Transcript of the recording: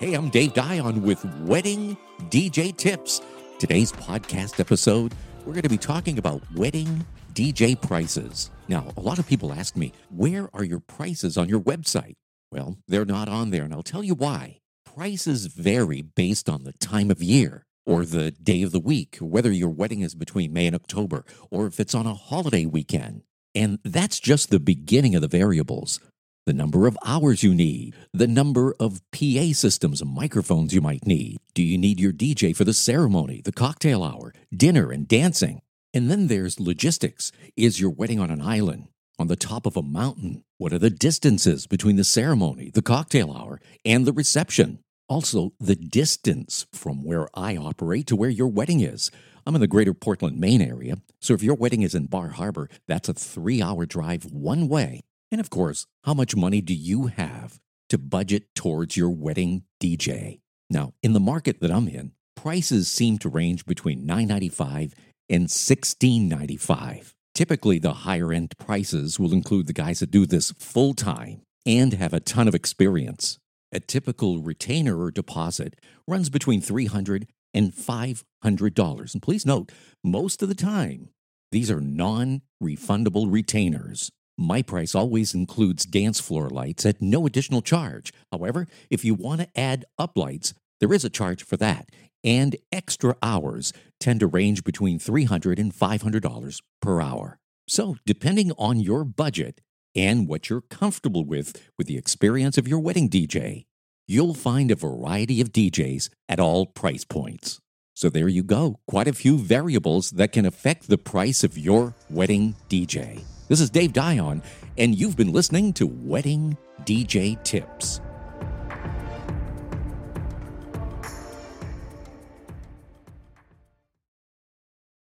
Hey, I'm Dave Dion with Wedding DJ Tips. Today's podcast episode, we're going to be talking about wedding DJ prices. Now, a lot of people ask me, where are your prices on your website? Well, they're not on there, and I'll tell you why. Prices vary based on the time of year or the day of the week, whether your wedding is between May and October, or if it's on a holiday weekend. And that's just the beginning of the variables the number of hours you need, the number of PA systems and microphones you might need. Do you need your DJ for the ceremony, the cocktail hour, dinner, and dancing? And then there's logistics. Is your wedding on an island? On the top of a mountain? What are the distances between the ceremony, the cocktail hour, and the reception? Also, the distance from where I operate to where your wedding is. I'm in the greater Portland, Maine area, so if your wedding is in Bar Harbor, that's a three hour drive one way. And of course, how much money do you have to budget towards your wedding DJ? Now, in the market that I'm in, prices seem to range between $9.95 and $16.95. Typically, the higher end prices will include the guys that do this full time and have a ton of experience. A typical retainer or deposit runs between $300 and $500. And please note, most of the time, these are non refundable retainers. My price always includes dance floor lights at no additional charge. However, if you want to add up lights, there is a charge for that, and extra hours tend to range between $300 and $500 per hour. So, depending on your budget and what you're comfortable with with the experience of your wedding DJ, you'll find a variety of DJs at all price points. So there you go, quite a few variables that can affect the price of your wedding DJ. This is Dave Dion, and you've been listening to Wedding DJ Tips.